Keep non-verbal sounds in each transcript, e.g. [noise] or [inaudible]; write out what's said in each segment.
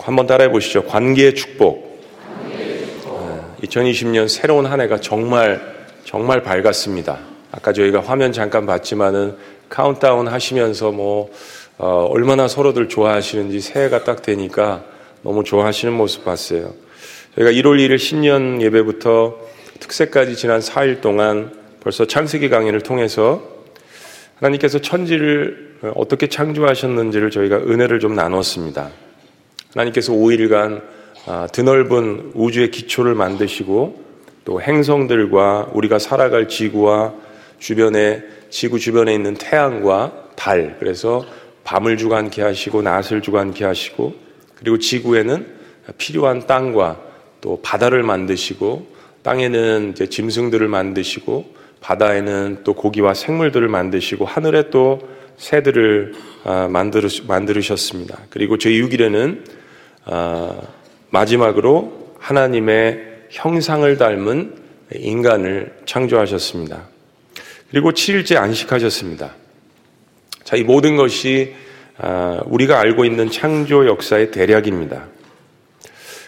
한번 따라해 보시죠. 관계의 축복. 2020년 새로운 한 해가 정말 정말 밝았습니다. 아까 저희가 화면 잠깐 봤지만은 카운트다운 하시면서 뭐 어, 얼마나 서로들 좋아하시는지 새해가 딱 되니까 너무 좋아하시는 모습 봤어요. 저희가 1월 1일 신년 예배부터 특세까지 지난 4일 동안 벌써 창세기 강의를 통해서 하나님께서 천지를 어떻게 창조하셨는지를 저희가 은혜를 좀 나눴습니다. 하나님께서 5일간 아, 드넓은 우주의 기초를 만드시고 또 행성들과 우리가 살아갈 지구와 주변에 지구 주변에 있는 태양과 달 그래서 밤을 주관케 하시고 낮을 주관케 하시고 그리고 지구에는 필요한 땅과 또 바다를 만드시고 땅에는 이제 짐승들을 만드시고 바다에는 또 고기와 생물들을 만드시고 하늘에 또 새들을 아, 만들으셨습니다. 그리고 제6일에는 아, 마지막으로 하나님의 형상을 닮은 인간을 창조하셨습니다. 그리고 7일째 안식하셨습니다. 자, 이 모든 것이 아, 우리가 알고 있는 창조 역사의 대략입니다.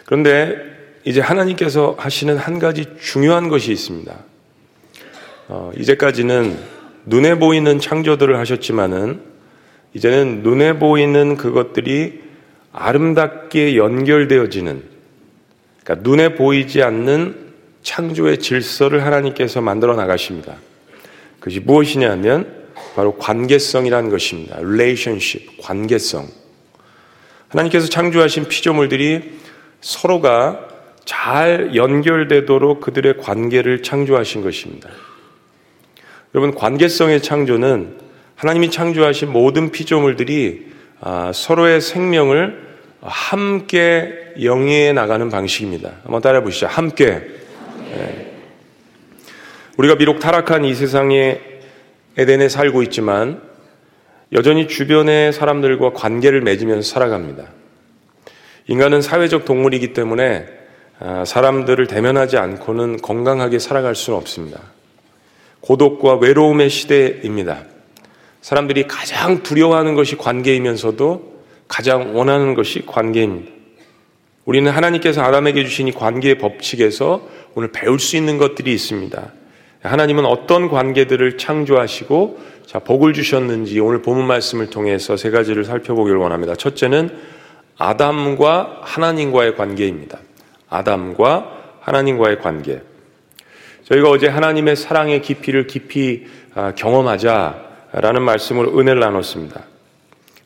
그런데 이제 하나님께서 하시는 한 가지 중요한 것이 있습니다. 어, 이제까지는 눈에 보이는 창조들을 하셨지만은 이제는 눈에 보이는 그것들이 아름답게 연결되어지는 그러니까 눈에 보이지 않는 창조의 질서를 하나님께서 만들어 나가십니다. 그것이 무엇이냐면 바로 관계성이라는 것입니다. relationship, 관계성. 하나님께서 창조하신 피조물들이 서로가 잘 연결되도록 그들의 관계를 창조하신 것입니다. 여러분, 관계성의 창조는 하나님이 창조하신 모든 피조물들이 아, 서로의 생명을 함께 영위해 나가는 방식입니다. 한번 따라해 보시죠. 함께. 네. 우리가 비록 타락한 이 세상에 에덴에 살고 있지만 여전히 주변의 사람들과 관계를 맺으면서 살아갑니다. 인간은 사회적 동물이기 때문에 아, 사람들을 대면하지 않고는 건강하게 살아갈 수는 없습니다. 고독과 외로움의 시대입니다. 사람들이 가장 두려워하는 것이 관계이면서도 가장 원하는 것이 관계입니다. 우리는 하나님께서 아담에게 주신 이 관계의 법칙에서 오늘 배울 수 있는 것들이 있습니다. 하나님은 어떤 관계들을 창조하시고 자, 복을 주셨는지 오늘 본문 말씀을 통해서 세 가지를 살펴보기를 원합니다. 첫째는 아담과 하나님과의 관계입니다. 아담과 하나님과의 관계. 저희가 어제 하나님의 사랑의 깊이를 깊이 아, 경험하자 라는 말씀으로 은혜를 나눴습니다.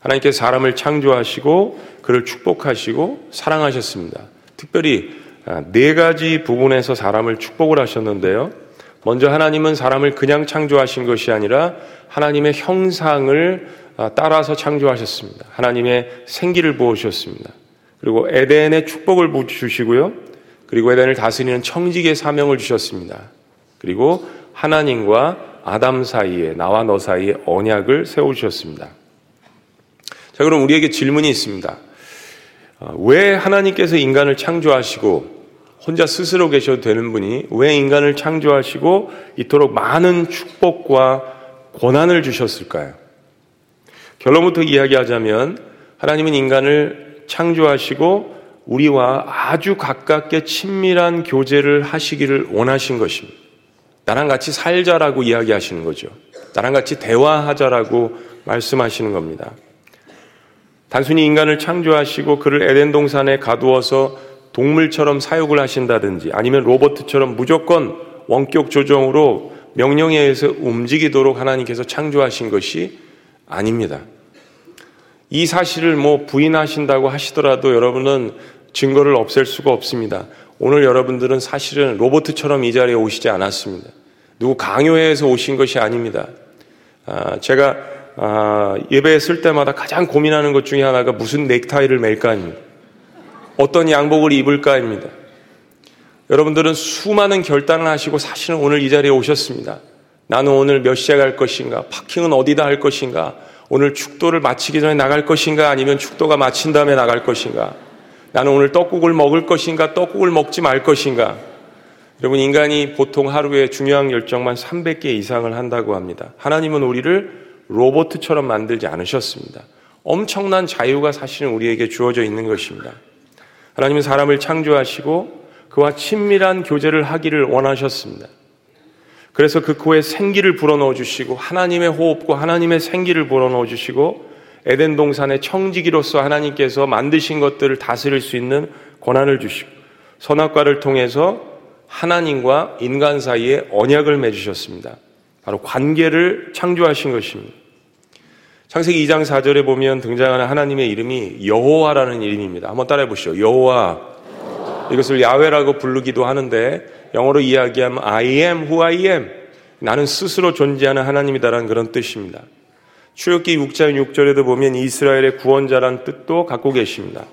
하나님께서 사람을 창조하시고 그를 축복하시고 사랑하셨습니다. 특별히 아, 네 가지 부분에서 사람을 축복을 하셨는데요. 먼저 하나님은 사람을 그냥 창조하신 것이 아니라 하나님의 형상을 아, 따라서 창조하셨습니다. 하나님의 생기를 부으셨습니다. 그리고 에덴의 축복을 주시고요. 그리고 에덴을 다스리는 청직의 사명을 주셨습니다. 그리고 하나님과 아담 사이에 나와 너 사이에 언약을 세우셨습니다. 자, 그럼 우리에게 질문이 있습니다. 어, 왜 하나님께서 인간을 창조하시고 혼자 스스로 계셔도 되는 분이 왜 인간을 창조하시고 이토록 많은 축복과 고난을 주셨을까요? 결론부터 이야기하자면 하나님은 인간을 창조하시고 우리와 아주 가깝게 친밀한 교제를 하시기를 원하신 것입니다. 나랑 같이 살자라고 이야기하시는 거죠. 나랑 같이 대화하자라고 말씀하시는 겁니다. 단순히 인간을 창조하시고 그를 에덴 동산에 가두어서 동물처럼 사육을 하신다든지 아니면 로버트처럼 무조건 원격 조정으로 명령에 의해서 움직이도록 하나님께서 창조하신 것이 아닙니다. 이 사실을 뭐 부인하신다고 하시더라도 여러분은 증거를 없앨 수가 없습니다. 오늘 여러분들은 사실은 로버트처럼 이 자리에 오시지 않았습니다. 누구 강요해서 오신 것이 아닙니다. 아, 제가 아, 예배 쓸 때마다 가장 고민하는 것 중에 하나가 무슨 넥타이를 맬까입니다. 어떤 양복을 입을까입니다. 여러분들은 수많은 결단을 하시고 사실은 오늘 이 자리에 오셨습니다. 나는 오늘 몇 시에 갈 것인가? 파킹은 어디다 할 것인가? 오늘 축도를 마치기 전에 나갈 것인가? 아니면 축도가 마친 다음에 나갈 것인가? 나는 오늘 떡국을 먹을 것인가? 떡국을 먹지 말 것인가? 여러분, 인간이 보통 하루에 중요한 결정만 300개 이상을 한다고 합니다. 하나님은 우리를 로봇처럼 만들지 않으셨습니다. 엄청난 자유가 사실은 우리에게 주어져 있는 것입니다. 하나님은 사람을 창조하시고 그와 친밀한 교제를 하기를 원하셨습니다. 그래서 그 코에 생기를 불어넣어 주시고 하나님의 호흡과 하나님의 생기를 불어넣어 주시고 에덴 동산의 청지기로서 하나님께서 만드신 것들을 다스릴 수 있는 권한을 주시고 선악과를 통해서 하나님과 인간 사이에 언약을 맺으셨습니다. 바로 관계를 창조하신 것입니다. 창세기 2장 4절에 보면 등장하는 하나님의 이름이 여호와라는 이름입니다. 한번 따라해 보시죠. 여호와. 이것을 야훼라고 부르기도 하는데 영어로 이야기하면 I am who I am. 나는 스스로 존재하는 하나님이다라는 그런 뜻입니다. 출애굽기 6장 6절에도 보면 이스라엘의 구원자란 뜻도 갖고 계십니다.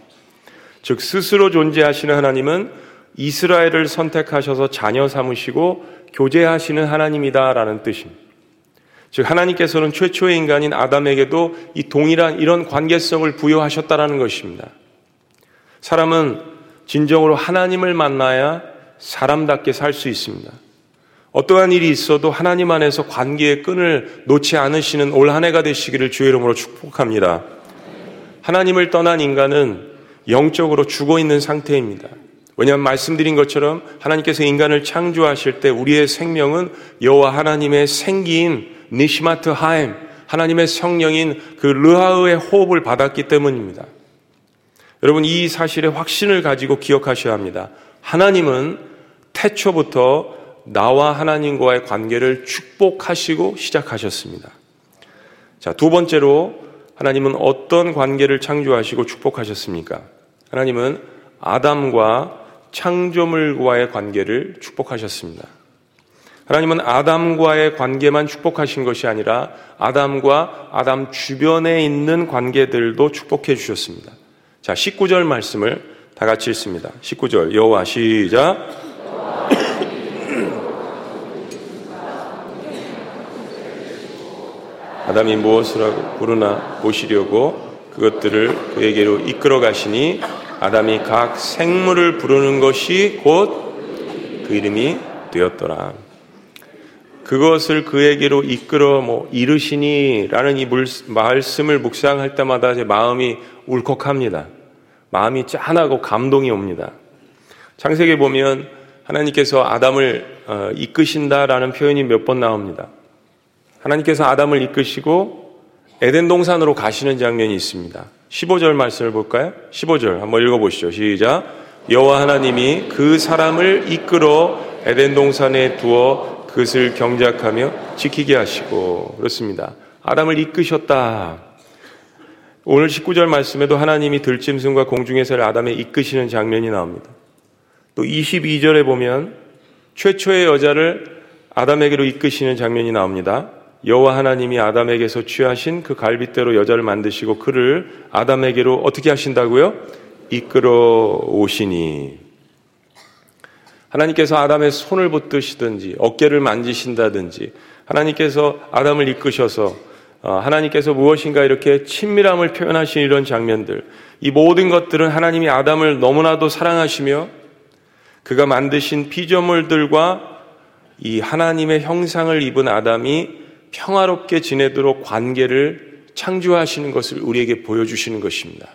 즉 스스로 존재하시는 하나님은 이스라엘을 선택하셔서 자녀 삼으시고 교제하시는 하나님이다라는 뜻입니다. 즉 하나님께서는 최초의 인간인 아담에게도 이 동일한 이런 관계성을 부여하셨다라는 것입니다. 사람은 진정으로 하나님을 만나야 사람답게 살 수 있습니다. 어떠한 일이 있어도 하나님 안에서 관계의 끈을 놓지 않으시는 올 한 해가 되시기를 주의 이름으로 축복합니다. 하나님을 떠난 인간은 영적으로 죽어 있는 상태입니다. 왜냐하면 말씀드린 것처럼 하나님께서 인간을 창조하실 때 우리의 생명은 여호와 하나님의 생기인 니시마트 하임 하나님의 성령인 그 르하의 호흡을 받았기 때문입니다. 여러분 이 사실의 확신을 가지고 기억하셔야 합니다. 하나님은 태초부터 나와 하나님과의 관계를 축복하시고 시작하셨습니다. 자, 두 번째로 하나님은 어떤 관계를 창조하시고 축복하셨습니까? 하나님은 아담과 창조물과의 관계를 축복하셨습니다. 하나님은 아담과의 관계만 축복하신 것이 아니라 아담과 아담 주변에 있는 관계들도 축복해 주셨습니다. 자, 19절 말씀을 다 같이 읽습니다. 19절 여호와 시작 아담이 무엇을 부르나 보시려고 그것들을 그에게로 이끌어 가시니 아담이 각 생물을 부르는 것이 곧 그 이름이 되었더라. 그것을 그에게로 이끌어 뭐 이르시니라는 이 물, 말씀을 묵상할 때마다 제 마음이 울컥합니다. 마음이 짠하고 감동이 옵니다. 창세기 보면 하나님께서 아담을 어, 이끄신다라는 표현이 몇 번 나옵니다. 하나님께서 아담을 이끄시고 에덴 동산으로 가시는 장면이 있습니다. 15절 말씀을 볼까요? 15절 한번 읽어보시죠. 시작. 여호와 하나님이 그 사람을 이끌어 에덴 동산에 두어 그것을 경작하며 지키게 하시고 그렇습니다. 아담을 이끄셨다. 오늘 19절 말씀에도 하나님이 들짐승과 공중에서를 아담에 이끄시는 장면이 나옵니다. 또 22절에 보면 최초의 여자를 아담에게로 이끄시는 장면이 나옵니다. 여호와 하나님이 아담에게서 취하신 그 갈빗대로 여자를 만드시고 그를 아담에게로 어떻게 하신다고요? 이끌어 오시니 하나님께서 아담의 손을 붙드시든지 어깨를 만지신다든지 하나님께서 아담을 이끄셔서 어, 하나님께서 무엇인가 이렇게 친밀함을 표현하신 이런 장면들 이 모든 것들은 하나님이 아담을 너무나도 사랑하시며 그가 만드신 피조물들과 이 하나님의 형상을 입은 아담이 평화롭게 지내도록 관계를 창조하시는 것을 우리에게 보여주시는 것입니다.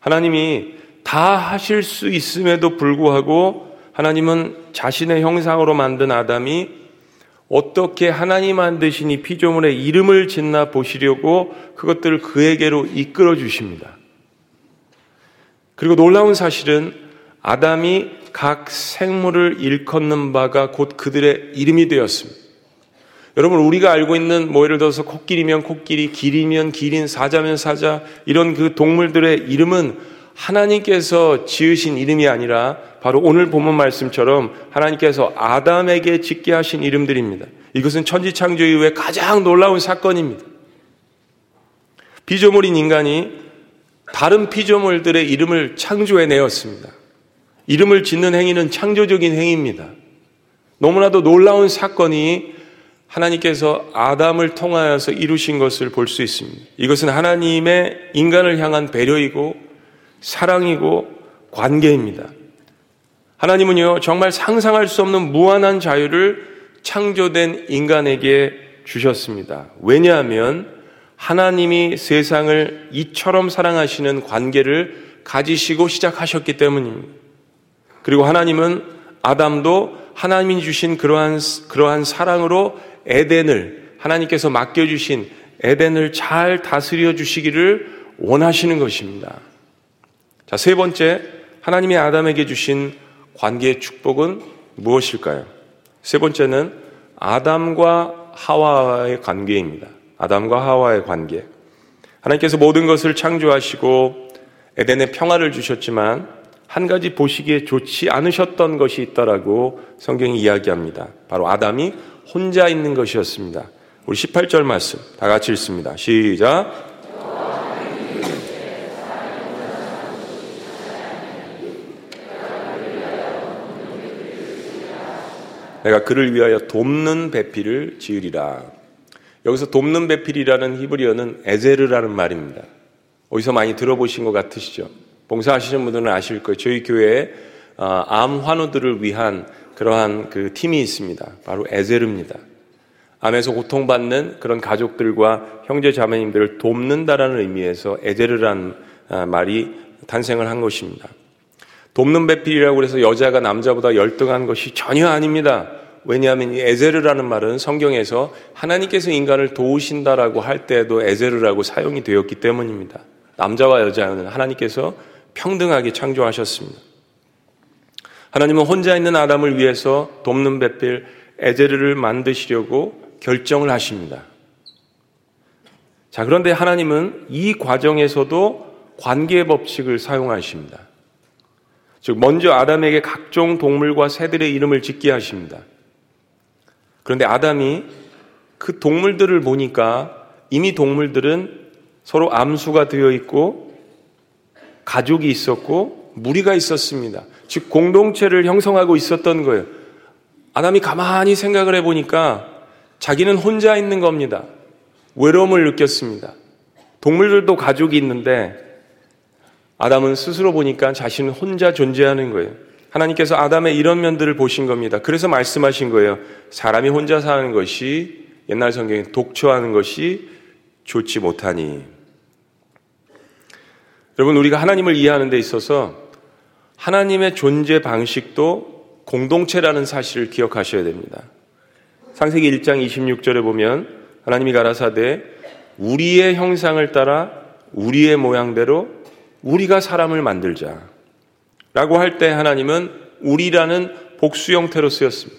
하나님이 다 하실 수 있음에도 불구하고 하나님은 자신의 형상으로 만든 아담이 어떻게 하나님 만드신 이 피조물의 이름을 짓나 보시려고 그것들을 그에게로 이끌어 주십니다. 그리고 놀라운 사실은 아담이 각 생물을 일컫는 바가 곧 그들의 이름이 되었습니다. 여러분 우리가 알고 있는 뭐 예를 들어서 코끼리면 코끼리, 길이면 기린, 사자면 사자 이런 그 동물들의 이름은 하나님께서 지으신 이름이 아니라 바로 오늘 본문 말씀처럼 하나님께서 아담에게 짓게 하신 이름들입니다. 이것은 천지 창조 이후에 가장 놀라운 사건입니다. 피조물인 인간이 다른 피조물들의 이름을 창조해 내었습니다. 이름을 짓는 행위는 창조적인 행위입니다. 너무나도 놀라운 사건이 하나님께서 아담을 통하여서 이루신 것을 볼 수 있습니다. 이것은 하나님의 인간을 향한 배려이고 사랑이고 관계입니다. 하나님은요, 정말 상상할 수 없는 무한한 자유를 창조된 인간에게 주셨습니다. 왜냐하면 하나님이 세상을 이처럼 사랑하시는 관계를 가지시고 시작하셨기 때문입니다. 그리고 하나님은 아담도 하나님이 주신 그러한, 그러한 사랑으로 에덴을 하나님께서 맡겨주신 에덴을 잘 다스려 주시기를 원하시는 것입니다. 자, 세 번째, 하나님이 아담에게 주신 관계의 축복은 무엇일까요? 세 번째는 아담과 하와의 관계입니다. 아담과 하와의 관계. 하나님께서 모든 것을 창조하시고 에덴에 평화를 주셨지만 한 가지 보시기에 좋지 않으셨던 것이 있다라고 성경이 이야기합니다. 바로 아담이 혼자 있는 것이었습니다. 우리 18절 말씀 다 같이 읽습니다. 시작. 내가 그를 위하여 돕는 배필을 지으리라. 여기서 돕는 배필이라는 히브리어는 에제르라는 말입니다. 어디서 많이 들어보신 것 같으시죠? 봉사하시는 분들은 아실 거예요. 저희 교회에 아, 암 환우들을 위한 그러한 그 팀이 있습니다. 바로 에제르입니다. 암에서 고통받는 그런 가족들과 형제 자매님들을 돕는다라는 의미에서 에제르라는 아, 말이 탄생을 한 것입니다. 돕는 배필이라고 해서 여자가 남자보다 열등한 것이 전혀 아닙니다. 왜냐하면 이 에제르라는 말은 성경에서 하나님께서 인간을 도우신다라고 할 때에도 에제르라고 사용이 되었기 때문입니다. 남자와 여자는 하나님께서 평등하게 창조하셨습니다. 하나님은 혼자 있는 아담을 위해서 돕는 배필 에제르를 만드시려고 결정을 하십니다. 자, 그런데 하나님은 이 과정에서도 관계 법칙을 사용하십니다. 즉, 먼저 아담에게 각종 동물과 새들의 이름을 짓게 하십니다. 그런데 아담이 그 동물들을 보니까 이미 동물들은 서로 암수가 되어 있고 가족이 있었고 무리가 있었습니다. 즉 공동체를 형성하고 있었던 거예요. 아담이 가만히 생각을 해보니까 자기는 혼자 있는 겁니다. 외로움을 느꼈습니다. 동물들도 가족이 있는데 아담은 스스로 보니까 자신은 혼자 존재하는 거예요. 하나님께서 아담의 이런 면들을 보신 겁니다. 그래서 말씀하신 거예요. 사람이 혼자 사는 것이 옛날 성경에 독초하는 것이 좋지 못하니. 여러분, 우리가 하나님을 이해하는 데 있어서 하나님의 존재 방식도 공동체라는 사실을 기억하셔야 됩니다. 상세기 1장 26절에 보면 하나님이 가라사대 우리의 형상을 따라 우리의 모양대로 우리가 사람을 만들자. 라고 할 때 하나님은 우리라는 복수 형태로 쓰였습니다.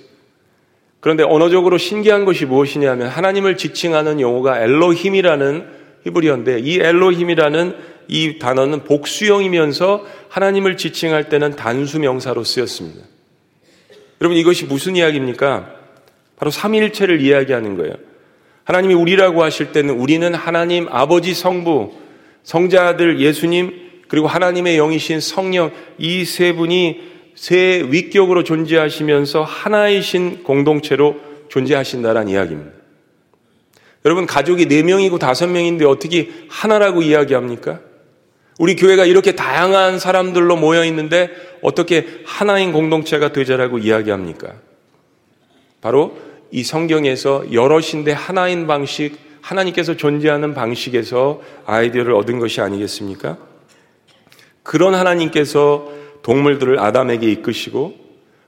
그런데 언어적으로 신기한 것이 무엇이냐면 하나님을 지칭하는 용어가 엘로힘이라는 히브리어인데 이 엘로힘이라는 이 단어는 복수형이면서 하나님을 지칭할 때는 단수 명사로 쓰였습니다. 여러분 이것이 무슨 이야기입니까? 바로 삼일체를 이야기하는 거예요. 하나님이 우리라고 하실 때는 우리는 하나님 아버지 성부, 성자들 예수님 그리고 하나님의 영이신 성령 이 세 분이 세 위격으로 존재하시면서 하나이신 공동체로 존재하신다는 이야기입니다. 여러분 가족이 네 명이고 다섯 명인데 어떻게 하나라고 이야기합니까? 우리 교회가 이렇게 다양한 사람들로 모여 있는데 어떻게 하나인 공동체가 되자라고 이야기합니까? 바로 이 성경에서 여럿인데 하나인 방식, 하나님께서 존재하는 방식에서 아이디어를 얻은 것이 아니겠습니까? 그런 하나님께서 동물들을 아담에게 이끄시고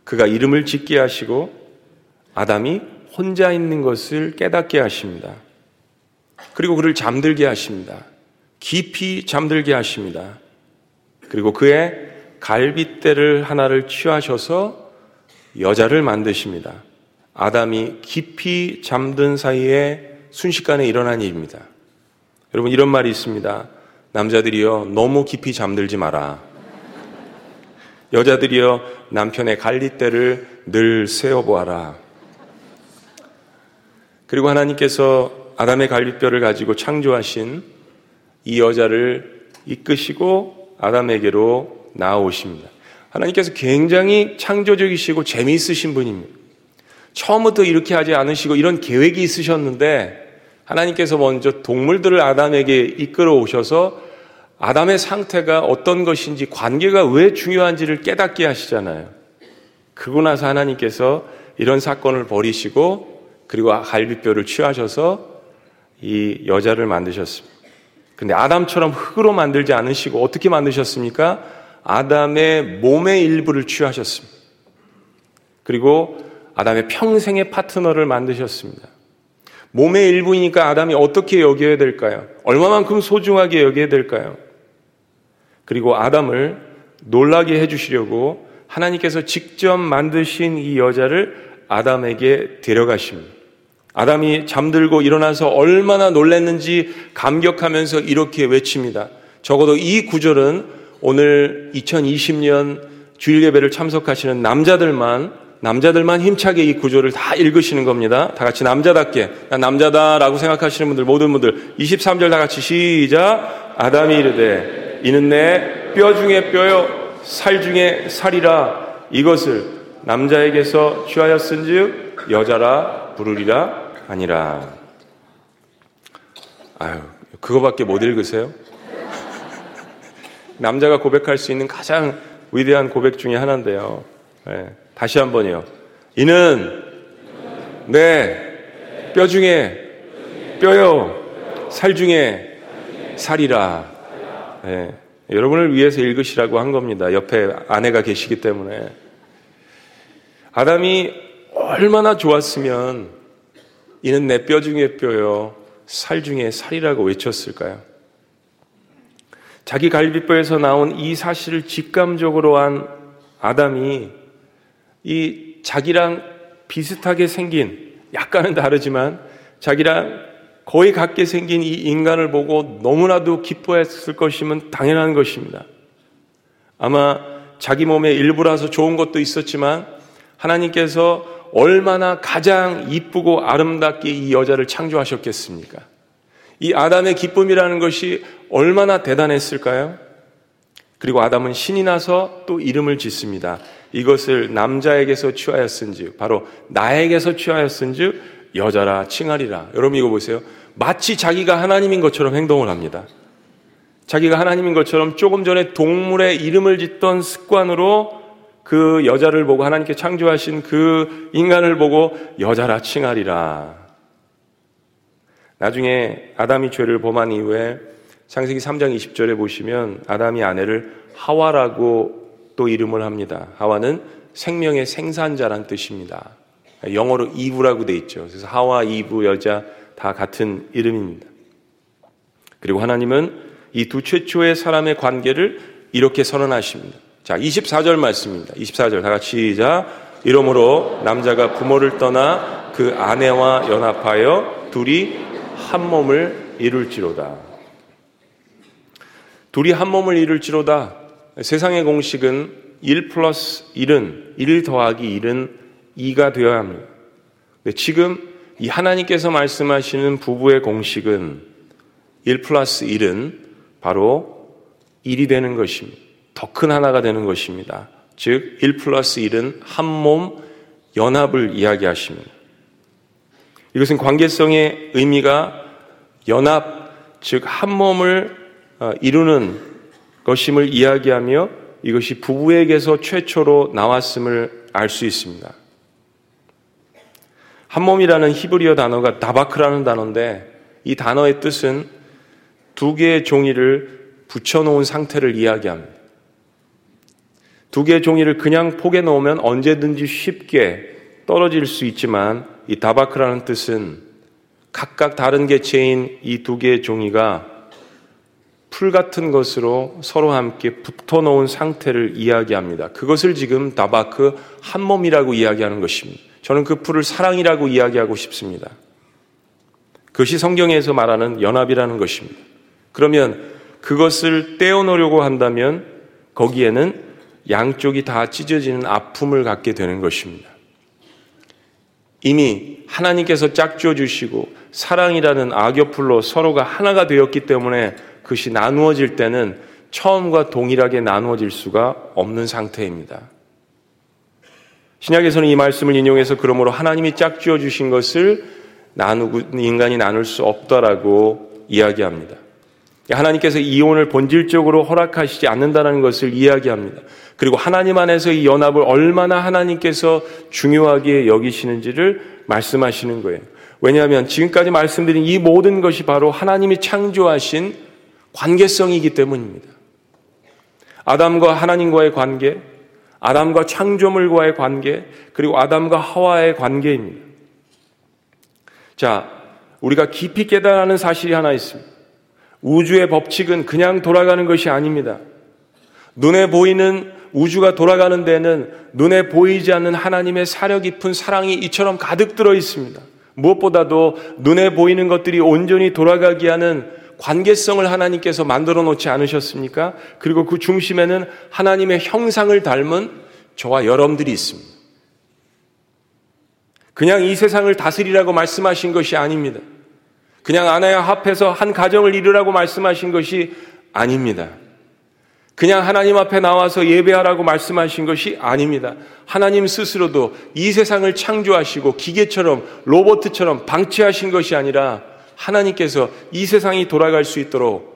그가 이름을 짓게 하시고 아담이 혼자 있는 것을 깨닫게 하십니다. 그리고 그를 잠들게 하십니다. 깊이 잠들게 하십니다. 그리고 그의 갈빗대를 하나를 취하셔서 여자를 만드십니다. 아담이 깊이 잠든 사이에 순식간에 일어난 일입니다. 여러분 이런 말이 있습니다. 남자들이여 너무 깊이 잠들지 마라. 여자들이여 남편의 갈리대를 늘 세워보아라. 그리고 하나님께서 아담의 갈비뼈를 가지고 창조하신 이 여자를 이끄시고 아담에게로 나아오십니다. 하나님께서 굉장히 창조적이시고 재미있으신 분입니다. 처음부터 이렇게 하지 않으시고 이런 계획이 있으셨는데 하나님께서 먼저 동물들을 아담에게 이끌어 오셔서 아담의 상태가 어떤 것인지 관계가 왜 중요한지를 깨닫게 하시잖아요. 그고 나서 하나님께서 이런 사건을 버리시고 그리고 갈비뼈를 취하셔서 이 여자를 만드셨습니다. 근데 아담처럼 흙으로 만들지 않으시고 어떻게 만드셨습니까? 아담의 몸의 일부를 취하셨습니다. 그리고 아담의 평생의 파트너를 만드셨습니다. 몸의 일부이니까 아담이 어떻게 여겨야 될까요? 얼마만큼 소중하게 여겨야 될까요? 그리고 아담을 놀라게 해주시려고 하나님께서 직접 만드신 이 여자를 아담에게 데려가십니다. 아담이 잠들고 일어나서 얼마나 놀랐는지 감격하면서 이렇게 외칩니다. 적어도 이 구절은 오늘 2020년 주일 예배를 참석하시는 남자들만 남자들만 힘차게 이 구조를 다 읽으시는 겁니다. 다 같이 남자답게 난 남자다라고 생각하시는 분들 모든 분들 23절 다 같이 시작 아담이 이르되 이는 내 뼈 중에 뼈요 살 중에 살이라 이것을 남자에게서 취하였은즉 여자라 부르리라 아니라 아유 그거밖에 못 읽으세요? [laughs] 남자가 고백할 수 있는 가장 위대한 고백 중에 하나인데요. 네. 다시 한번요. 이는 내 뼈 중에 뼈요, 살 중에 살이라. 네. 여러분을 위해서 읽으시라고 한 겁니다. 옆에 아내가 계시기 때문에. 아담이 얼마나 좋았으면 이는 내 뼈 중에 뼈요, 살 중에 살이라고 외쳤을까요? 자기 갈비뼈에서 나온 이 사실을 직감적으로 한 아담이 이 자기랑 비슷하게 생긴 약간은 다르지만 자기랑 거의 같게 생긴 이 인간을 보고 너무나도 기뻐했을 것이면 당연한 것입니다. 아마 자기 몸의 일부라서 좋은 것도 있었지만 하나님께서 얼마나 가장 이쁘고 아름답게 이 여자를 창조하셨겠습니까? 이 아담의 기쁨이라는 것이 얼마나 대단했을까요? 그리고 아담은 신이 나서 또 이름을 짓습니다. 이것을 남자에게서 취하였은즉 바로 나에게서 취하였은즉 여자라 칭하리라. 여러분 이거 보세요. 마치 자기가 하나님인 것처럼 행동을 합니다. 자기가 하나님인 것처럼 조금 전에 동물의 이름을 짓던 습관으로 그 여자를 보고 하나님께 창조하신 그 인간을 보고 여자라 칭하리라. 나중에 아담이 죄를 범한 이후에 창세기 3장 20절에 보시면 아담이 아내를 하와라고 또 이름을 합니다. 하와는 생명의 생산자란 뜻입니다. 영어로 이브라고 돼 있죠. 그래서 하와, 이브, 여자 다 같은 이름입니다. 그리고 하나님은 이 두 최초의 사람의 관계를 이렇게 선언하십니다. 자, 24절 말씀입니다. 24절 다 같이 시작. 이러므로 남자가 부모를 떠나 그 아내와 연합하여 둘이 한 몸을 이룰지로다. 둘이 한 몸을 이룰지로다. 세상의 공식은 1 플러스 1은 1 더하기 1은 2가 되어야 합니다. 지금 이 하나님께서 말씀하시는 부부의 공식은 1 플러스 1은 바로 1이 되는 것입니다. 더 큰 하나가 되는 것입니다. 즉, 1 플러스 1은 한 몸 연합을 이야기하십니다. 이것은 관계성의 의미가 연합, 즉, 한 몸을 어, 이루는 것임을 이야기하며 이것이 부부에게서 최초로 나왔음을 알 수 있습니다. 한 몸이라는 히브리어 단어가 다바크라는 단어인데 이 단어의 뜻은 두 개의 종이를 붙여놓은 상태를 이야기합니다. 두 개의 종이를 그냥 포개 놓으면 언제든지 쉽게 떨어질 수 있지만 이 다바크라는 뜻은 각각 다른 개체인 이 두 개의 종이가 풀 같은 것으로 서로 함께 붙어 놓은 상태를 이야기합니다. 그것을 지금 다바크 한 몸이라고 이야기하는 것입니다. 저는 그 풀을 사랑이라고 이야기하고 싶습니다. 그것이 성경에서 말하는 연합이라는 것입니다. 그러면 그것을 떼어놓으려고 한다면 거기에는 양쪽이 다 찢어지는 아픔을 갖게 되는 것입니다. 이미 하나님께서 짝지어 주시고 사랑이라는 악여풀로 서로가 하나가 되었기 때문에 그것이 나누어질 때는 처음과 동일하게 나누어질 수가 없는 상태입니다. 신약에서는 이 말씀을 인용해서 그러므로 하나님이 짝지어 주신 것을 나누고 인간이 나눌 수 없다라고 이야기합니다. 하나님께서 이혼을 본질적으로 허락하시지 않는다는 것을 이야기합니다. 그리고 하나님 안에서 이 연합을 얼마나 하나님께서 중요하게 여기시는지를 말씀하시는 거예요. 왜냐하면 지금까지 말씀드린 이 모든 것이 바로 하나님이 창조하신 관계성이기 때문입니다. 아담과 하나님과의 관계, 아담과 창조물과의 관계, 그리고 아담과 하와의 관계입니다. 자, 우리가 깊이 깨달아는 사실이 하나 있습니다. 우주의 법칙은 그냥 돌아가는 것이 아닙니다. 눈에 보이는 우주가 돌아가는 데는 눈에 보이지 않는 하나님의 사려 깊은 사랑이 이처럼 가득 들어 있습니다. 무엇보다도 눈에 보이는 것들이 온전히 돌아가게 하는 관계성을 하나님께서 만들어 놓지 않으셨습니까? 그리고 그 중심에는 하나님의 형상을 닮은 저와 여러분들이 있습니다. 그냥 이 세상을 다스리라고 말씀하신 것이 아닙니다. 그냥 아내와 합해서 한 가정을 이루라고 말씀하신 것이 아닙니다. 그냥 하나님 앞에 나와서 예배하라고 말씀하신 것이 아닙니다. 하나님 스스로도 이 세상을 창조하시고 기계처럼 로봇처럼 방치하신 것이 아니라 하나님께서 이 세상이 돌아갈 수 있도록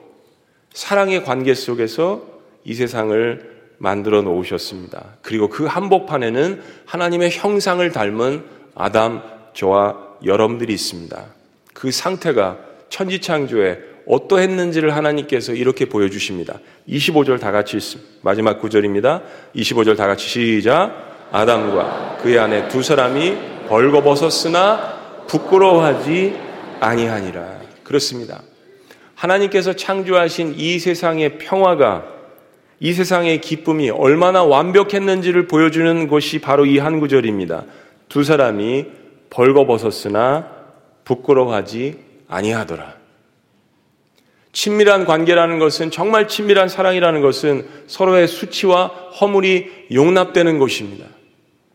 사랑의 관계 속에서 이 세상을 만들어 놓으셨습니다. 그리고 그 한복판에는 하나님의 형상을 닮은 아담, 저와 여러분들이 있습니다. 그 상태가 천지창조에 어떠했는지를 하나님께서 이렇게 보여주십니다. 25절 다 같이 있습니다. 마지막 구절입니다. 25절 다 같이 시작. 아담과 그의 아내 두 사람이 벌거벗었으나 부끄러워하지 아니하니라. 그렇습니다. 하나님께서 창조하신 이 세상의 평화가 이 세상의 기쁨이 얼마나 완벽했는지를 보여주는 것이 바로 이 한 구절입니다. 두 사람이 벌거벗었으나 부끄러워하지 아니하더라. 친밀한 관계라는 것은 정말 친밀한 사랑이라는 것은 서로의 수치와 허물이 용납되는 것입니다.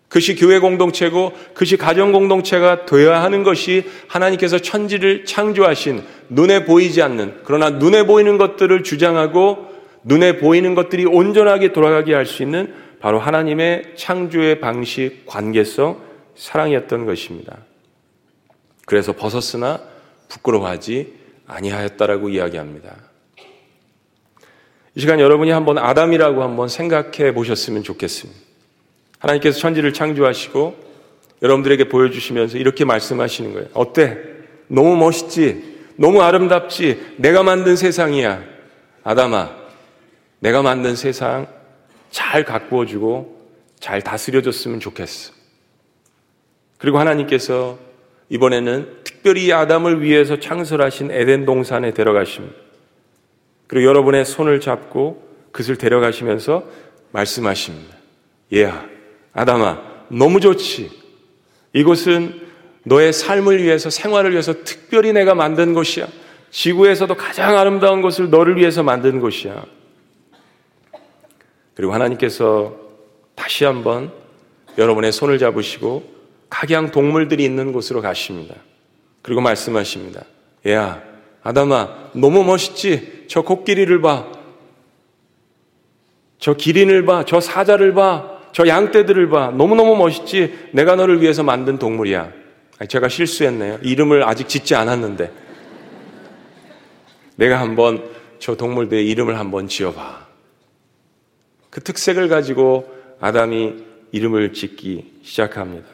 그것이 교회 공동체고 그것이 가정 공동체가 되어야 하는 것이 하나님께서 천지를 창조하신 눈에 보이지 않는 그러나 눈에 보이는 것들을 주장하고 눈에 보이는 것들이 온전하게 돌아가게 할 수 있는 바로 하나님의 창조의 방식, 관계성, 사랑이었던 것입니다. 그래서 벗었으나 부끄러워하지 아니하였다라고 이야기합니다. 이 시간 여러분이 한번 아담이라고 한번 생각해 보셨으면 좋겠습니다. 하나님께서 천지를 창조하시고 여러분들에게 보여주시면서 이렇게 말씀하시는 거예요. 어때? 너무 멋있지? 너무 아름답지? 내가 만든 세상이야. 아담아, 내가 만든 세상 잘 가꾸어주고 잘 다스려줬으면 좋겠어. 그리고 하나님께서 이번에는 특별히 아담을 위해서 창설하신 에덴 동산에 데려가십니다. 그리고 여러분의 손을 잡고 그것을 데려가시면서 말씀하십니다. 얘야, 아담아, 너무 좋지. 이곳은 너의 삶을 위해서, 생활을 위해서 특별히 내가 만든 곳이야. 지구에서도 가장 아름다운 곳을 너를 위해서 만든 곳이야. 그리고 하나님께서 다시 한번 여러분의 손을 잡으시고 각양 동물들이 있는 곳으로 가십니다. 그리고 말씀하십니다. 야, 아담아, 너무 멋있지? 저 코끼리를 봐. 저 기린을 봐. 저 사자를 봐. 저 양떼들을 봐. 너무너무 멋있지? 내가 너를 위해서 만든 동물이야. 제가 실수했네요. 이름을 아직 짓지 않았는데. 내가 한번 저 동물들의 이름을 한번 지어봐. 그 특색을 가지고 아담이 이름을 짓기 시작합니다.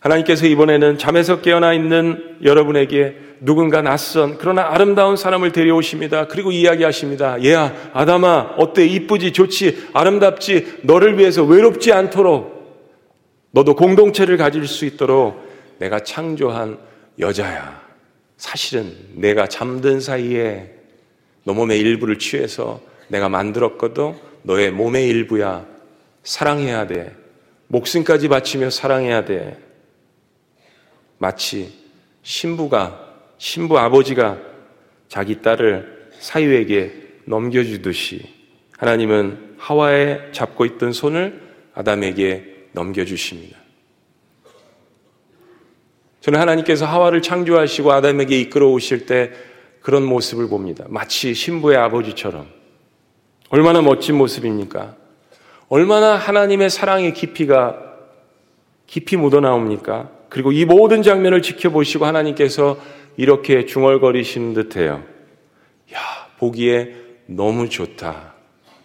하나님께서 이번에는 잠에서 깨어나 있는 여러분에게 누군가 낯선 그러나 아름다운 사람을 데려오십니다. 그리고 이야기하십니다. 얘야, 아담아, 어때? 이쁘지? 좋지? 아름답지? 너를 위해서 외롭지 않도록 너도 공동체를 가질 수 있도록 내가 창조한 여자야. 사실은 내가 잠든 사이에 너 몸의 일부를 취해서 내가 만들었거든. 너의 몸의 일부야. 사랑해야 돼. 목숨까지 바치며 사랑해야 돼. 마치 신부가, 신부 아버지가 자기 딸을 사유에게 넘겨주듯이 하나님은 하와에 잡고 있던 손을 아담에게 넘겨주십니다. 저는 하나님께서 하와를 창조하시고 아담에게 이끌어 오실 때 그런 모습을 봅니다. 마치 신부의 아버지처럼. 얼마나 멋진 모습입니까? 얼마나 하나님의 사랑의 깊이가 깊이 묻어나옵니까? 그리고 이 모든 장면을 지켜보시고 하나님께서 이렇게 중얼거리시는 듯해요. 야, 보기에 너무 좋다.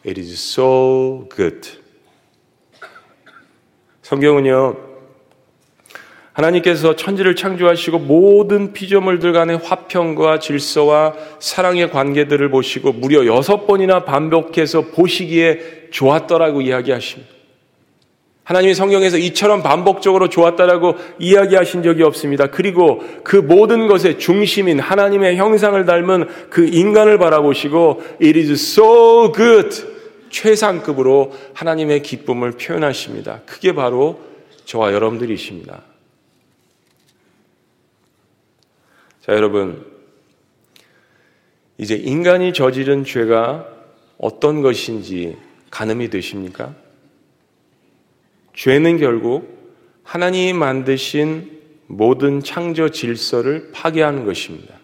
It is so good. 성경은요, 하나님께서 천지를 창조하시고 모든 피조물들 간의 화평과 질서와 사랑의 관계들을 보시고 무려 여섯 번이나 반복해서 보시기에 좋았더라고 이야기하십니다. 하나님이 성경에서 이처럼 반복적으로 좋았다라고 이야기하신 적이 없습니다. 그리고 그 모든 것의 중심인 하나님의 형상을 닮은 그 인간을 바라보시고 it is so good 최상급으로 하나님의 기쁨을 표현하십니다. 그게 바로 저와 여러분들이십니다. 자, 여러분. 이제 인간이 저지른 죄가 어떤 것인지 가늠이 되십니까? 죄는 결국 하나님이 만드신 모든 창조 질서를 파괴하는 것입니다.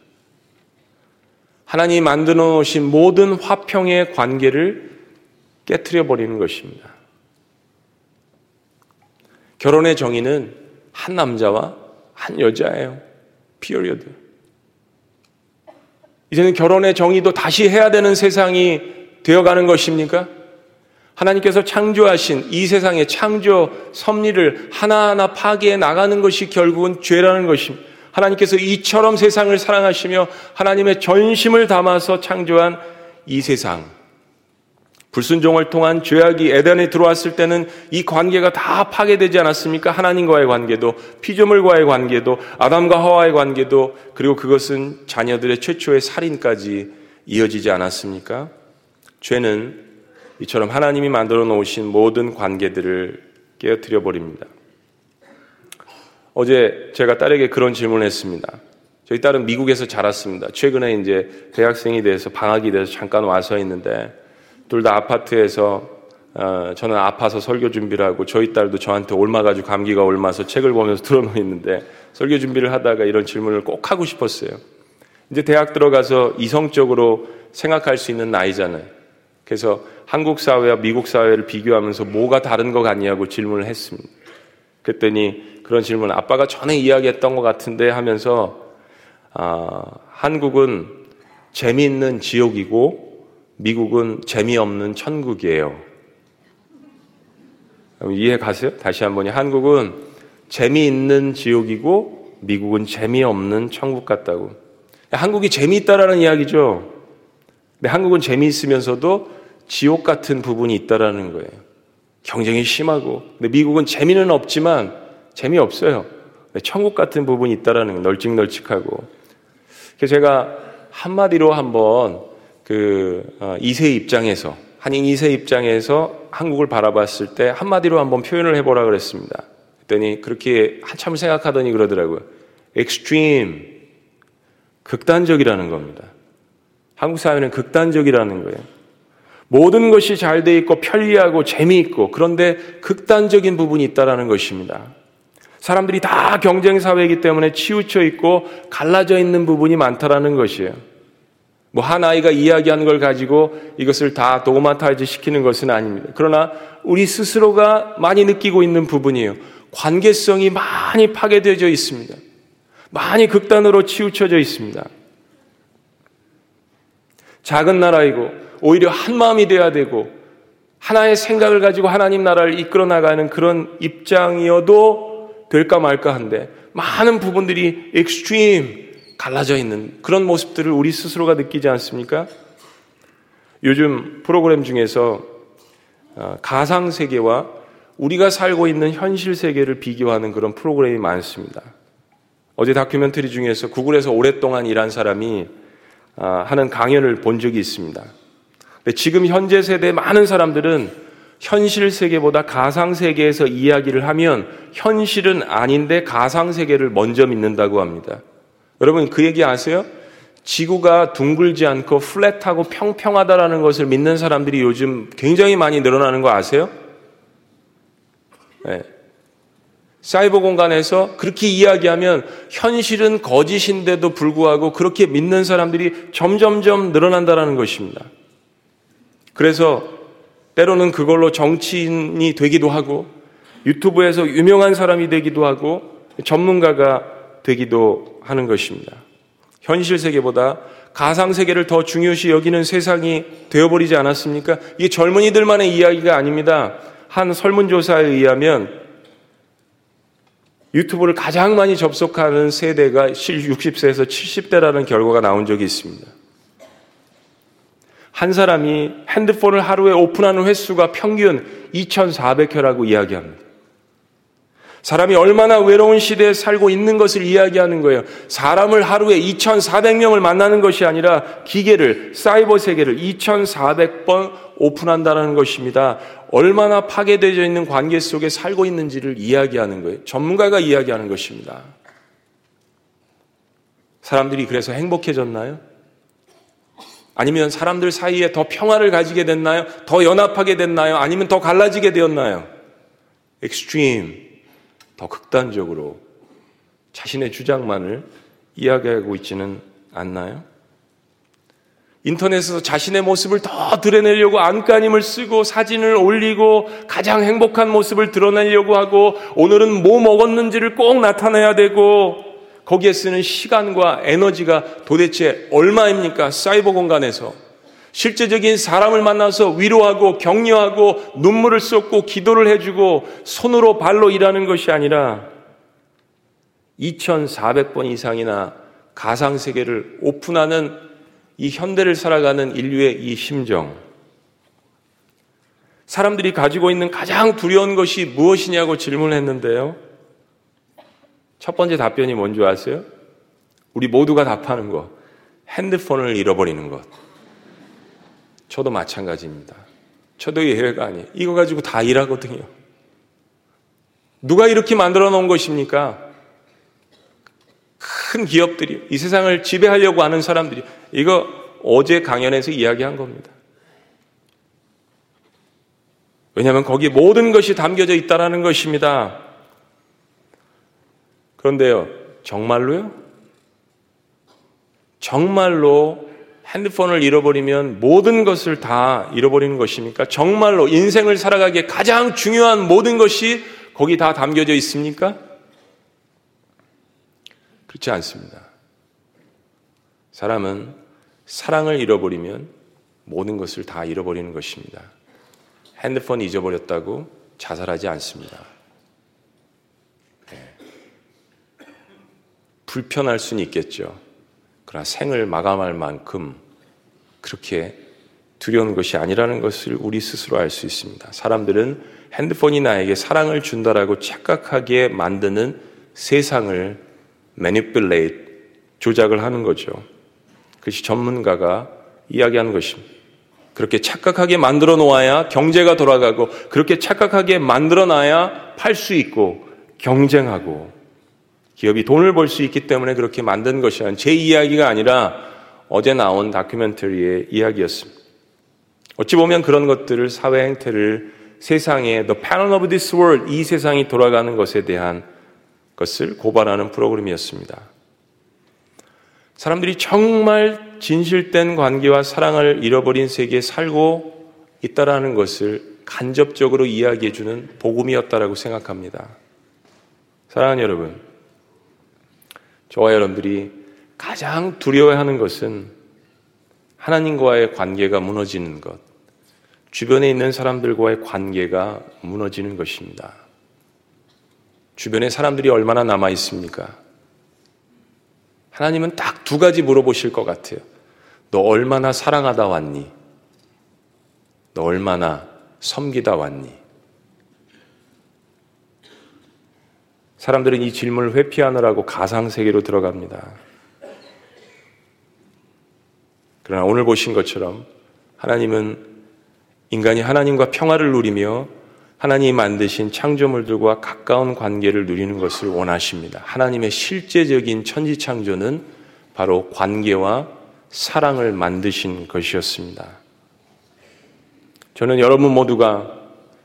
하나님이 만들어 놓으신 모든 화평의 관계를 깨뜨려 버리는 것입니다. 결혼의 정의는 한 남자와 한 여자예요. period. 이제는 결혼의 정의도 다시 해야 되는 세상이 되어가는 것입니까? 하나님께서 창조하신 이 세상의 창조 섭리를 하나하나 파괴해 나가는 것이 결국은 죄라는 것입니다. 하나님께서 이처럼 세상을 사랑하시며 하나님의 전심을 담아서 창조한 이 세상. 불순종을 통한 죄악이 에덴에 들어왔을 때는 이 관계가 다 파괴되지 않았습니까? 하나님과의 관계도, 피조물과의 관계도, 아담과 하와의 관계도, 그리고 그것은 자녀들의 최초의 살인까지 이어지지 않았습니까? 죄는 이처럼 하나님이 만들어 놓으신 모든 관계들을 깨어뜨려 버립니다. 어제 제가 딸에게 그런 질문을 했습니다. 저희 딸은 미국에서 자랐습니다. 최근에 이제 대학생이 돼서 방학이 돼서 잠깐 와서 있는데 둘 다 아파트에서 어, 저는 아파서 설교 준비를 하고 저희 딸도 저한테 옮아가지고 감기가 옮아서 책을 보면서 들어놓 있는데 설교 준비를 하다가 이런 질문을 꼭 하고 싶었어요. 이제 대학 들어가서 이성적으로 생각할 수 있는 나이잖아요. 그래서 한국 사회와 미국 사회를 비교하면서 뭐가 다른 것 같냐고 질문을 했습니다. 그랬더니 그런 질문 아빠가 전에 이야기했던 것 같은데 하면서 아, 한국은 재미있는 지옥이고 미국은 재미없는 천국이에요. 이해 가세요? 다시 한번요. 한국은 재미있는 지옥이고 미국은 재미없는 천국 같다고. 한국이 재미있다라는 이야기죠. 근데 한국은 재미있으면서도 지옥 같은 부분이 있다라는 거예요. 경쟁이 심하고. 근데 미국은 재미는 없지만 재미없어요. 천국 같은 부분이 있다라는 거예요. 널찍널찍하고. 그래서 제가 한마디로 한번 그 2세 어, 입장에서 한인 2세 입장에서 한국을 바라봤을 때 한마디로 한번 표현을 해보라 그랬습니다. 그랬더니 그렇게 한참 생각하더니 그러더라고요. extreme 극단적이라는 겁니다. 한국 사회는 극단적이라는 거예요. 모든 것이 잘 돼 있고 편리하고 재미있고 그런데 극단적인 부분이 있다라는 것입니다. 사람들이 다 경쟁 사회이기 때문에 치우쳐 있고 갈라져 있는 부분이 많다라는 것이에요. 뭐 한 아이가 이야기하는 걸 가지고 이것을 다 도마타이즈 시키는 것은 아닙니다. 그러나 우리 스스로가 많이 느끼고 있는 부분이에요. 관계성이 많이 파괴되어 있습니다. 많이 극단으로 치우쳐져 있습니다. 작은 나라이고 오히려 한 마음이 돼야 되고 하나의 생각을 가지고 하나님 나라를 이끌어 나가는 그런 입장이어도 될까 말까 한데 많은 부분들이 extreme 갈라져 있는 그런 모습들을 우리 스스로가 느끼지 않습니까? 요즘 프로그램 중에서 어, 가상 세계와 우리가 살고 있는 현실 세계를 비교하는 그런 프로그램이 많습니다. 어제 다큐멘터리 중에서 구글에서 오랫동안 일한 사람이 아, 하는 강연을 본 적이 있습니다. 지금 현재 세대 많은 사람들은 현실 세계보다 가상 세계에서 이야기를 하면 현실은 아닌데 가상 세계를 먼저 믿는다고 합니다. 여러분 그 얘기 아세요? 지구가 둥글지 않고 플랫하고 평평하다라는 것을 믿는 사람들이 요즘 굉장히 많이 늘어나는 거 아세요? 네. 사이버 공간에서 그렇게 이야기하면 현실은 거짓인데도 불구하고 그렇게 믿는 사람들이 점점점 늘어난다라는 것입니다. 그래서 때로는 그걸로 정치인이 되기도 하고 유튜브에서 유명한 사람이 되기도 하고 전문가가 되기도 하는 것입니다. 현실 세계보다 가상 세계를 더 중요시 여기는 세상이 되어버리지 않았습니까? 이게 젊은이들만의 이야기가 아닙니다. 한 설문조사에 의하면 유튜브를 가장 많이 접속하는 세대가 60세에서 70대라는 결과가 나온 적이 있습니다. 한 사람이 핸드폰을 하루에 오픈하는 횟수가 평균 2,400회라고 이야기합니다. 사람이 얼마나 외로운 시대에 살고 있는 것을 이야기하는 거예요. 사람을 하루에 2,400명을 만나는 것이 아니라 기계를, 사이버 세계를 2,400번 오픈한다는 것입니다. 얼마나 파괴되어 있는 관계 속에 살고 있는지를 이야기하는 거예요. 전문가가 이야기하는 것입니다. 사람들이 그래서 행복해졌나요? 아니면 사람들 사이에 더 평화를 가지게 됐나요? 더 연합하게 됐나요? 아니면 더 갈라지게 되었나요? extreme, 더 극단적으로 자신의 주장만을 이야기하고 있지는 않나요? 인터넷에서 자신의 모습을 더 드러내려고 안간힘을 쓰고 사진을 올리고 가장 행복한 모습을 드러내려고 하고 오늘은 뭐 먹었는지를 꼭 나타내야 되고 거기에 쓰는 시간과 에너지가 도대체 얼마입니까? 사이버 공간에서. 실제적인 사람을 만나서 위로하고 격려하고 눈물을 쏟고 기도를 해주고 손으로 발로 일하는 것이 아니라 2400번 이상이나 가상세계를 오픈하는 이 현대를 살아가는 인류의 이 심정. 사람들이 가지고 있는 가장 두려운 것이 무엇이냐고 질문했는데요. 첫 번째 답변이 뭔지 아세요? 우리 모두가 답하는 것. 핸드폰을 잃어버리는 것. 저도 마찬가지입니다. 저도 예외가 아니에요. 이거 가지고 다 일하거든요. 누가 이렇게 만들어 놓은 것입니까? 큰 기업들이, 이 세상을 지배하려고 하는 사람들이, 이거 어제 강연에서 이야기한 겁니다. 왜냐하면 거기 모든 것이 담겨져 있다는 것입니다. 그런데요, 정말로요? 정말로 핸드폰을 잃어버리면 모든 것을 다 잃어버리는 것입니까? 정말로 인생을 살아가기에 가장 중요한 모든 것이 거기 다 담겨져 있습니까? 그렇지 않습니다. 사람은 사랑을 잃어버리면 모든 것을 다 잃어버리는 것입니다. 핸드폰 잊어버렸다고 자살하지 않습니다. 네. 불편할 수는 있겠죠. 그러나 생을 마감할 만큼 그렇게 두려운 것이 아니라는 것을 우리 스스로 알 수 있습니다. 사람들은 핸드폰이 나에게 사랑을 준다라고 착각하게 만드는 세상을 manipulate, 조작을 하는 거죠. 그것이 전문가가 이야기하는 것입니다. 그렇게 착각하게 만들어 놓아야 경제가 돌아가고 그렇게 착각하게 만들어 놔야 팔 수 있고 경쟁하고 기업이 돈을 벌 수 있기 때문에 그렇게 만든 것이란 제 이야기가 아니라 어제 나온 다큐멘터리의 이야기였습니다. 어찌 보면 그런 것들을 사회 행태를 세상에 the pattern of this world 이 세상이 돌아가는 것에 대한 것을 고발하는 프로그램이었습니다. 사람들이 정말 진실된 관계와 사랑을 잃어버린 세계에 살고 있다라는 것을 간접적으로 이야기해 주는 복음이었다라고 생각합니다. 사랑하는 여러분, 저와 여러분들이 가장 두려워하는 것은 하나님과의 관계가 무너지는 것, 주변에 있는 사람들과의 관계가 무너지는 것입니다. 주변에 사람들이 얼마나 남아 있습니까? 하나님은 딱 두 가지 물어보실 것 같아요. 너 얼마나 사랑하다 왔니? 너 얼마나 섬기다 왔니? 사람들은 이 질문을 회피하느라고 가상세계로 들어갑니다. 그러나 오늘 보신 것처럼 하나님은 인간이 하나님과 평화를 누리며 하나님이 만드신 창조물들과 가까운 관계를 누리는 것을 원하십니다. 하나님의 실제적인 천지 창조는 바로 관계와 사랑을 만드신 것이었습니다. 저는 여러분 모두가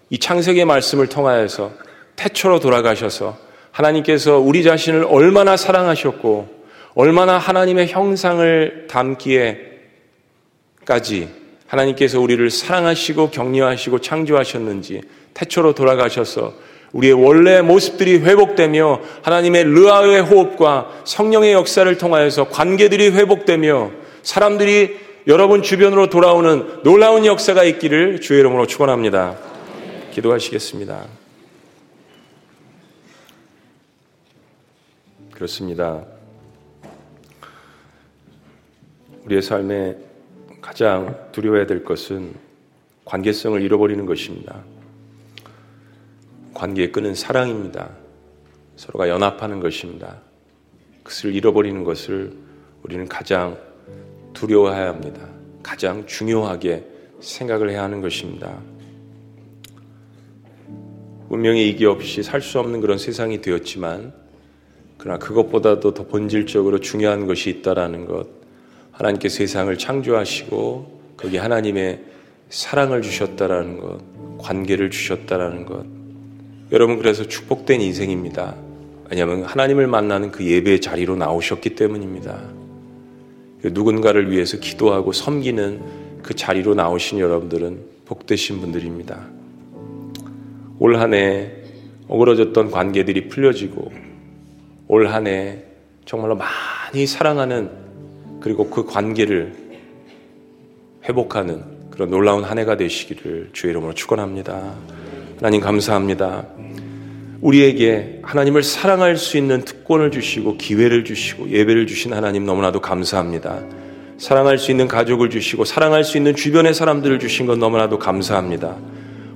이 창세기의 말씀을 통하여서 태초로 돌아가셔서 하나님께서 우리 자신을 얼마나 사랑하셨고 얼마나 하나님의 형상을 담기에까지 하나님께서 우리를 사랑하시고 격려하시고 창조하셨는지 태초로 돌아가셔서 우리의 원래 모습들이 회복되며 하나님의 르아의 호흡과 성령의 역사를 통하여서 관계들이 회복되며 사람들이 여러분 주변으로 돌아오는 놀라운 역사가 있기를 주의 이름으로 축원합니다. 기도하시겠습니다. 그렇습니다. 우리의 삶에 가장 두려워야 될 것은 관계성을 잃어버리는 것입니다. 관계에 끄는 사랑입니다. 서로가 연합하는 것입니다. 그것을 잃어버리는 것을 우리는 가장 두려워해야 합니다. 가장 중요하게 생각을 해야 하는 것입니다. 운명의 이기 없이 살 수 없는 그런 세상이 되었지만, 그러나 그것보다도 더 본질적으로 중요한 것이 있다라는 것, 하나님께 세상을 창조하시고 거기 하나님의 사랑을 주셨다라는 것, 관계를 주셨다라는 것. 여러분 그래서 축복된 인생입니다. 왜냐하면 하나님을 만나는 그 예배의 자리로 나오셨기 때문입니다. 누군가를 위해서 기도하고 섬기는 그 자리로 나오신 여러분들은 복되신 분들입니다. 올 한 해 어그러졌던 관계들이 풀려지고 올 한 해 정말로 많이 사랑하는 그리고 그 관계를 회복하는 그런 놀라운 한 해가 되시기를 주의 이름으로 축원합니다. 하나님 감사합니다. 우리에게 하나님을 사랑할 수 있는 특권을 주시고 기회를 주시고 예배를 주신 하나님 너무나도 감사합니다. 사랑할 수 있는 가족을 주시고 사랑할 수 있는 주변의 사람들을 주신 것 너무나도 감사합니다.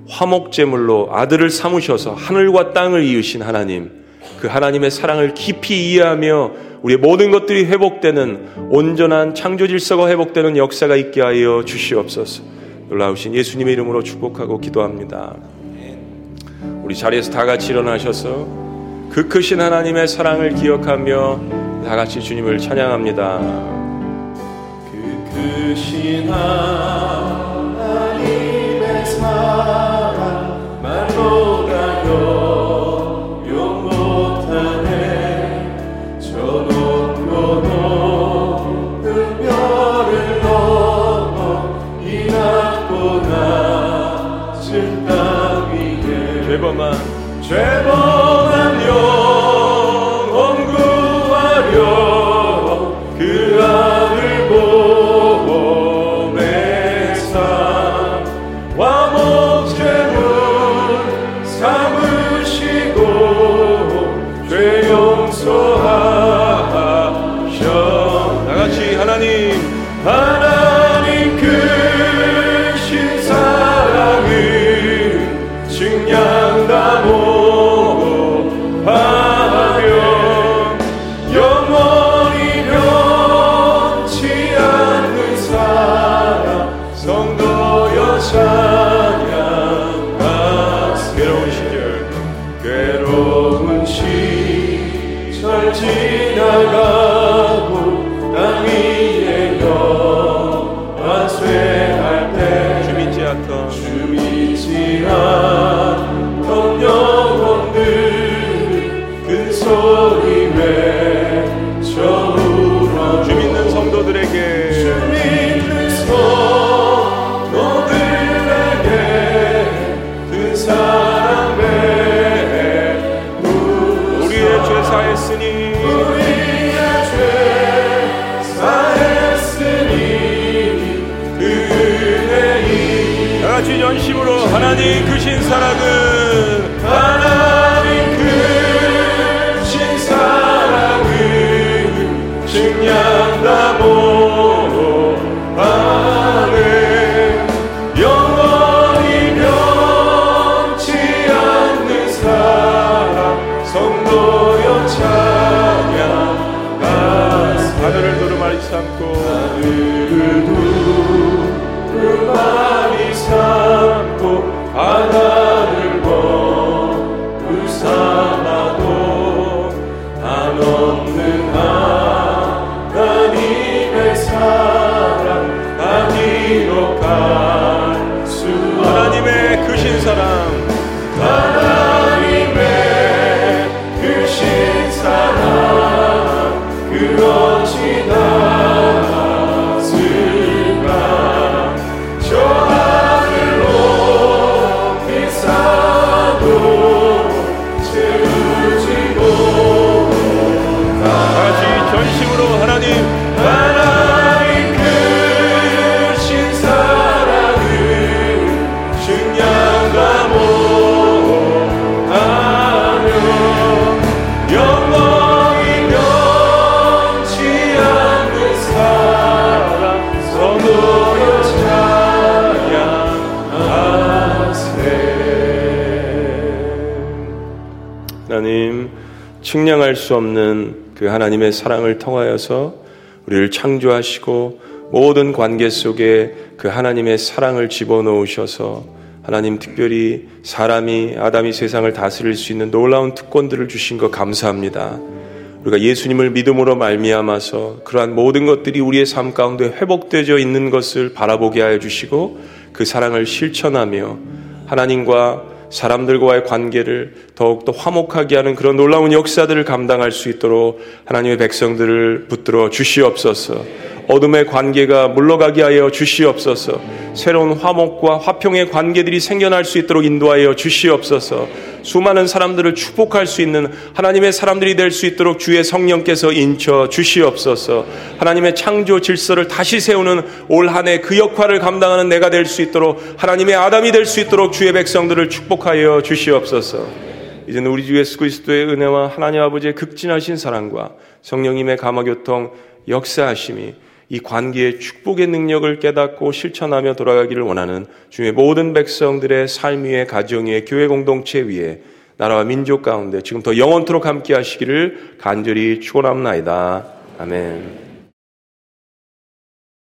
화목제물로 아들을 삼으셔서 하늘과 땅을 이으신 하나님, 그 하나님의 사랑을 깊이 이해하며 우리의 모든 것들이 회복되는 온전한 창조 질서가 회복되는 역사가 있게 하여 주시옵소서. 놀라우신 예수님의 이름으로 축복하고 기도합니다. 우리 자리에서 다 같이 일어나셔서 그 크신 하나님의 사랑을 기억하며 다 같이 주님을 찬양합니다. 그 크신 하나님 하나님 크신 사랑은 측량할 수 없는 그 하나님의 사랑을 통하여서 우리를 창조하시고 모든 관계 속에 그 하나님의 사랑을 집어넣으셔서 하나님 특별히 사람이 아담이 세상을 다스릴 수 있는 놀라운 특권들을 주신 것 감사합니다. 우리가 예수님을 믿음으로 말미암아서 그러한 모든 것들이 우리의 삶 가운데 회복되어 있는 것을 바라보게 하여 주시고 그 사랑을 실천하며 하나님과 사람들과의 관계를 더욱더 화목하게 하는 그런 놀라운 역사들을 감당할 수 있도록 하나님의 백성들을 붙들어 주시옵소서. 어둠의 관계가 물러가게 하여 주시옵소서. 새로운 화목과 화평의 관계들이 생겨날 수 있도록 인도하여 주시옵소서. 수많은 사람들을 축복할 수 있는 하나님의 사람들이 될 수 있도록 주의 성령께서 인쳐 주시옵소서. 하나님의 창조 질서를 다시 세우는 올 한 해 그 역할을 감당하는 내가 될 수 있도록 하나님의 아담이 될 수 있도록 주의 백성들을 축복하여 주시옵소서. 이제는 우리 주 예수 그리스도의 은혜와 하나님 아버지의 극진하신 사랑과 성령님의 감화교통 역사하심이 이 관계의 축복의 능력을 깨닫고 실천하며 돌아가기를 원하는 주의 모든 백성들의 삶 위에 가정 위에 교회 공동체 위에 나라와 민족 가운데 지금 더 영원토록 함께 하시기를 간절히 축원합나이다. 아멘.